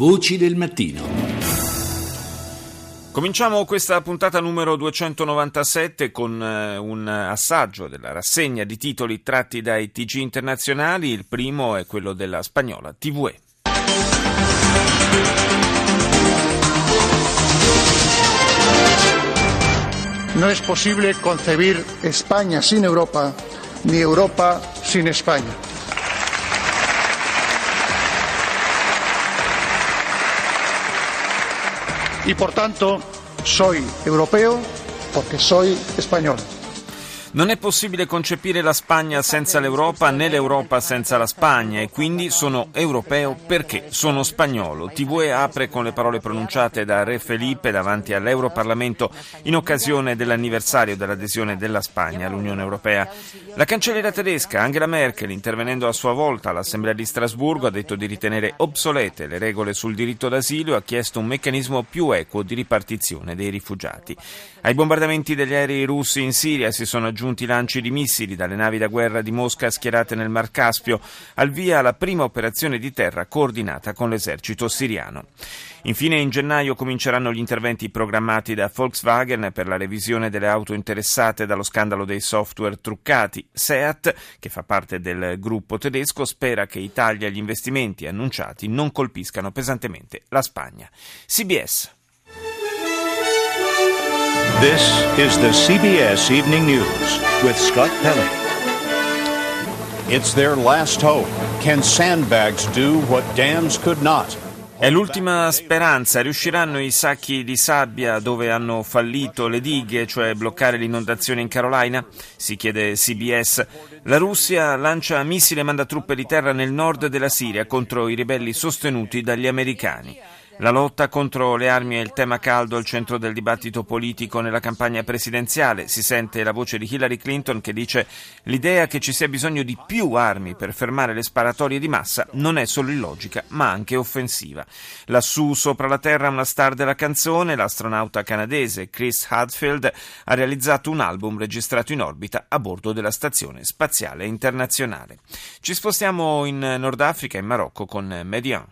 Voci del mattino. Cominciamo questa puntata numero 297 con eh, un assaggio della rassegna di titoli tratti dai TG internazionali. Il primo è quello della spagnola TVE. No es posible concebir España sin Europa, ni Europa sin España. Y por tanto, soy europeo porque soy español. Non è possibile concepire la Spagna senza l'Europa né l'Europa senza la Spagna e quindi sono europeo perché sono spagnolo. TVE apre con le parole pronunciate da Re Felipe davanti all'Europarlamento in occasione dell'anniversario dell'adesione della Spagna all'Unione Europea. La cancelliera tedesca Angela Merkel, intervenendo a sua volta all'Assemblea di Strasburgo, ha detto di ritenere obsolete le regole sul diritto d'asilo e ha chiesto un meccanismo più equo di ripartizione dei rifugiati. Ai bombardamenti degli aerei russi in Siria si sono aggiunti lanci di missili dalle navi da guerra di Mosca schierate nel Mar Caspio, al via la prima operazione di terra coordinata con l'esercito siriano. Infine in gennaio cominceranno gli interventi programmati da Volkswagen per la revisione delle auto interessate dallo scandalo dei software truccati. Seat, che fa parte del gruppo tedesco, spera che i tagli agli investimenti annunciati non colpiscano pesantemente la Spagna. CBS. This is the CBS Evening News with Scott Pelley. It's their last hope. Can sandbags do what dams could not? È l'ultima speranza, riusciranno i sacchi di sabbia dove hanno fallito le dighe, cioè bloccare l'inondazione in Carolina? Si chiede CBS. La Russia lancia missili e manda truppe di terra nel nord della Siria contro i ribelli sostenuti dagli americani. La lotta contro le armi è il tema caldo al centro del dibattito politico nella campagna presidenziale. Si sente la voce di Hillary Clinton che dice l'idea che ci sia bisogno di più armi per fermare le sparatorie di massa non è solo illogica ma anche offensiva. Lassù sopra la terra una star della canzone, l'astronauta canadese Chris Hadfield ha realizzato un album registrato in orbita a bordo della Stazione Spaziale Internazionale. Ci spostiamo in Nord Africa in Marocco con Median.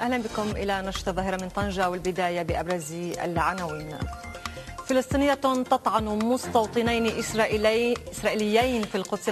أهلا بكم إلى نشرة ظاهرة من طنجة والبداية بأبرز العناوين.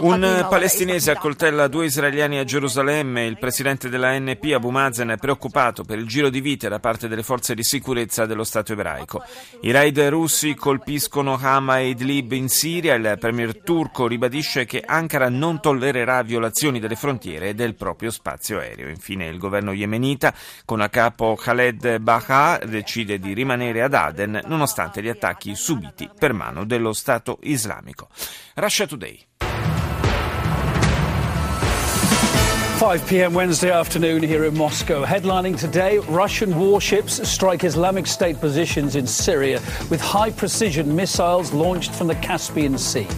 Un palestinese accoltella due israeliani a Gerusalemme. Il presidente della NP, Abu Mazen, è preoccupato per il giro di vite da parte delle forze di sicurezza dello Stato ebraico. I raid russi colpiscono Hama e Idlib in Siria. Il premier turco ribadisce che Ankara non tollererà violazioni delle frontiere e del proprio spazio aereo. Infine, il governo yemenita, con a capo Khaled Baha, decide di rimanere ad Aden nonostante gli attacchi attacchi subiti per mano dello Stato islamico. Russia Today. 5 p.m. Wednesday afternoon here in Moscow. Headlining today, Russian warships strike Islamic State positions in Syria with high precision missiles launched from the Caspian Sea.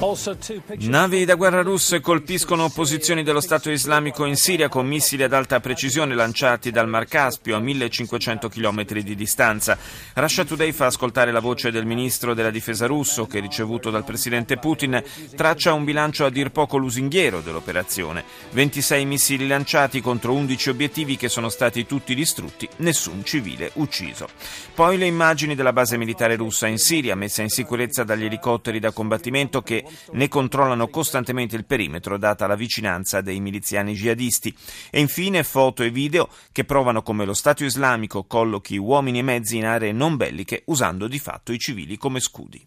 Navi da guerra russe colpiscono posizioni dello Stato islamico in Siria con missili ad alta precisione lanciati dal Mar Caspio a 1500 km di distanza. Russia Today fa ascoltare la voce del ministro della difesa russo che, ricevuto dal presidente Putin, traccia un bilancio a dir poco lusinghiero dell'operazione. 26 missili lanciati contro 11 obiettivi che sono stati tutti distrutti, nessun civile ucciso. Poi le immagini della base militare russa in Siria, messa in sicurezza dagli elicotteri da combattimento che ne controllano costantemente il perimetro data la vicinanza dei miliziani jihadisti. E infine foto e video che provano come lo Stato islamico collochi uomini e mezzi in aree non belliche usando di fatto i civili come scudi.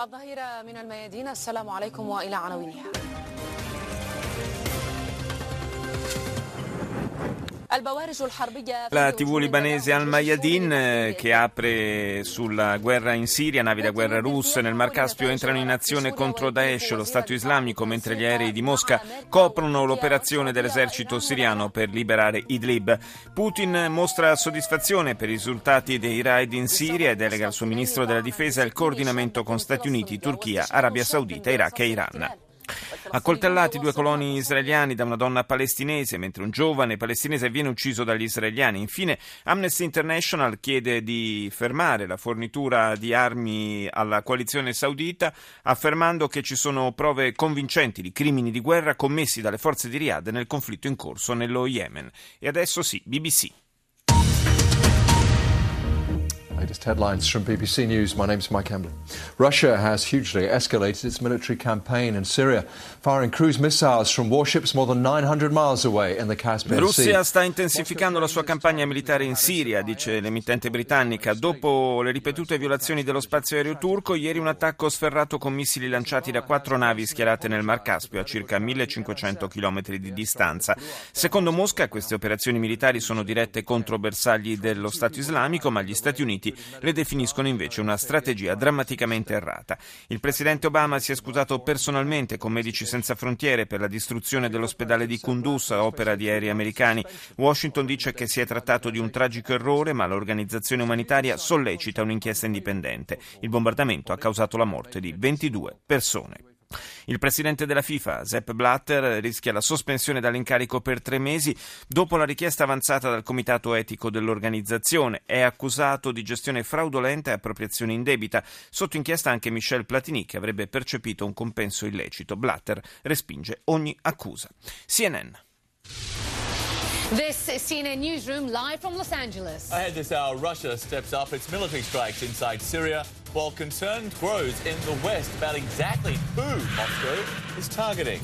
الظهيرة من الميادين السلام عليكم وإلى عناوينها La TV libanese Al-Mayadin eh, che apre sulla guerra in Siria, navi da guerra russe nel Mar Caspio entrano in azione contro Daesh, lo Stato islamico, mentre gli aerei di Mosca coprono l'operazione dell'esercito siriano per liberare Idlib. Putin mostra soddisfazione per i risultati dei raid in Siria e delega al suo ministro della difesa il coordinamento con Stati Uniti, Turchia, Arabia Saudita, Iraq e Iran. Accoltellati due coloni israeliani da una donna palestinese, mentre un giovane palestinese viene ucciso dagli israeliani. Infine, Amnesty International chiede di fermare la fornitura di armi alla coalizione saudita, affermando che ci sono prove convincenti di crimini di guerra commessi dalle forze di Riyadh nel conflitto in corso nello Yemen. E adesso sì, BBC. Latest headlines from BBC News. My name is Mike Campbell. Russia has hugely escalated its military campaign in Syria, firing cruise missiles from warships more than 900 miles away in the Caspian Sea. Russia sta intensificando la sua campagna militare in Siria, dice l'emittente britannica. Dopo le ripetute violazioni dello spazio aereo turco, ieri un attacco sferrato con missili lanciati da quattro navi schierate nel Mar Caspio a circa 1500 km di distanza. Secondo Mosca queste operazioni militari sono dirette contro bersagli dello Stato islamico, ma gli Stati Uniti le definiscono invece una strategia drammaticamente errata. Il presidente Obama si è scusato personalmente con Medici Senza Frontiere per la distruzione dell'ospedale di Kunduz, opera di aerei americani. Washington dice che si è trattato di un tragico errore, ma l'organizzazione umanitaria sollecita un'inchiesta indipendente. Il bombardamento ha causato la morte di 22 persone. Il presidente della FIFA, Sepp Blatter, rischia la sospensione dall'incarico per tre mesi dopo la richiesta avanzata dal comitato etico dell'organizzazione. È accusato di gestione fraudolenta e appropriazione indebita. Sotto inchiesta anche Michel Platini, che avrebbe percepito un compenso illecito. Blatter respinge ogni accusa. CNN. This is CNN Newsroom live from Los Angeles. Ahead this hour, Russia steps up its military strikes inside Syria, while concern grows in the West about exactly who Moscow is targeting.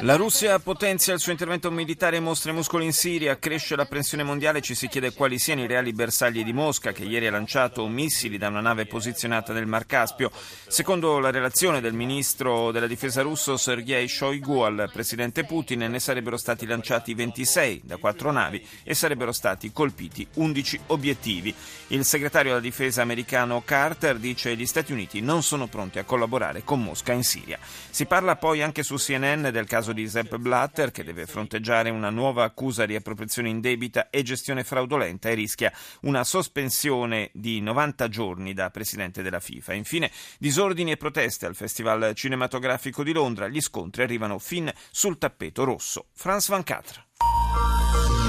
La Russia potenzia il suo intervento militare e mostra i muscoli in Siria, cresce la pressione mondiale, ci si chiede quali siano i reali bersagli di Mosca, che ieri ha lanciato missili da una nave posizionata nel Mar Caspio. Secondo la relazione del ministro della difesa russo Sergei Shoigu al presidente Putin, ne sarebbero stati lanciati 26 da quattro navi e sarebbero stati colpiti 11 obiettivi. Il segretario della difesa americano Carter dice che gli Stati Uniti non sono pronti a collaborare con Mosca in Siria. Si parla poi anche su CNN del caso di Sepp Blatter che deve fronteggiare una nuova accusa di appropriazione indebita e gestione fraudolenta e rischia una sospensione di 90 giorni da presidente della FIFA. Infine, disordini e proteste al Festival cinematografico di Londra, gli scontri arrivano fin sul tappeto rosso. France 24.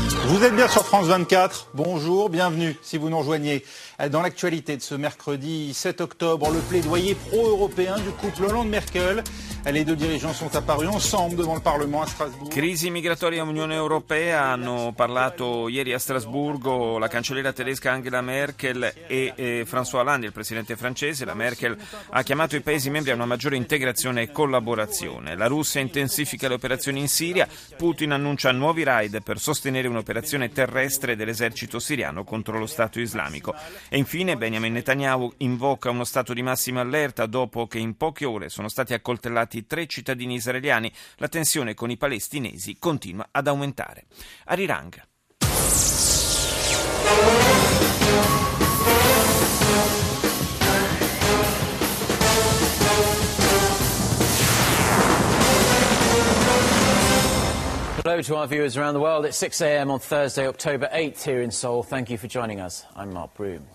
Vous êtes bien sur France 24. Bonjour, bienvenue si vous nous rejoignez. Dans l'actualité de ce mercredi 7 octobre, le plaidoyer pro-européen du couple Hollande-Merkel. Les deux dirigeants sont apparus ensemble devant le Parlement a Strasbourg. Crisi migratoria Unione Europea, hanno parlato ieri a Strasburgo la cancelliera tedesca Angela Merkel e eh, François Hollande, il presidente francese. La Merkel ha chiamato i Paesi membri a una maggiore integrazione e collaborazione. La Russia intensifica le operazioni in Siria, Putin annuncia nuovi raid per sostenere un'operazione terrestre dell'esercito siriano contro lo Stato islamico. E infine Benjamin Netanyahu invoca uno stato di massima allerta dopo che in poche ore sono stati accoltellati tre cittadini israeliani. La tensione con i palestinesi continua ad aumentare. Arirang. Hello to our viewers around the world. It's 6 a.m. on Thursday, October 8th here in Seoul. Thank you for joining us. I'm Mark Broom.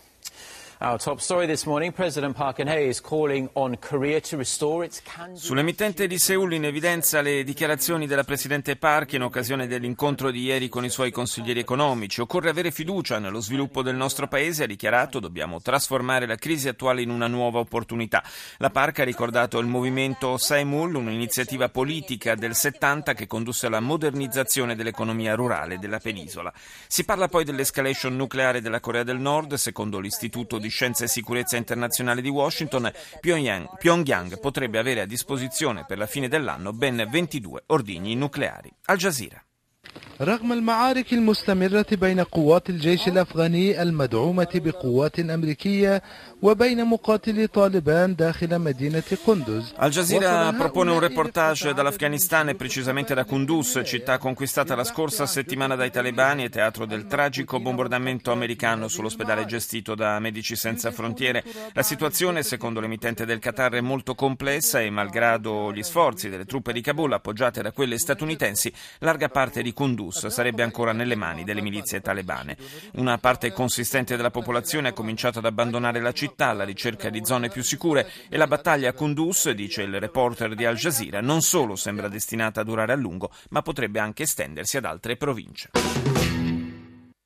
Sull'emittente di Seul in evidenza le dichiarazioni della Presidente Park in occasione dell'incontro di ieri con i suoi consiglieri economici. Occorre avere fiducia nello sviluppo del nostro Paese, ha dichiarato, dobbiamo trasformare la crisi attuale in una nuova opportunità. La Park ha ricordato il movimento Saemul, un'iniziativa politica del 70 che condusse alla modernizzazione dell'economia rurale della penisola. Si parla poi dell'escalation nucleare della Corea del Nord, secondo l'Istituto di Scienza e Sicurezza Internazionale di Washington, Pyongyang, Pyongyang potrebbe avere a disposizione per la fine dell'anno ben 22 ordigni nucleari. Al Jazeera. رغم المعارك المستمرة بين قوات الجيش الأفغاني المدعومة بقوات أمريكية وبين مقاتلي طالبان داخل مدينة قندوز Al Jazeera propone un reportage dall'Afghanistan e precisamente da Kunduz, città conquistata la scorsa settimana dai talebani e teatro del tragico bombardamento americano sull'ospedale gestito da Medici Senza Frontiere. La situazione, secondo l'emittente del Qatar, è molto complessa e malgrado gli sforzi delle truppe di Kabul appoggiate da quelle statunitensi, larga parte di Kunduz Kunduz sarebbe ancora nelle mani delle milizie talebane. Una parte consistente della popolazione ha cominciato ad abbandonare la città alla ricerca di zone più sicure e la battaglia a Kunduz, dice il reporter di Al Jazeera, non solo sembra destinata a durare a lungo, ma potrebbe anche estendersi ad altre province.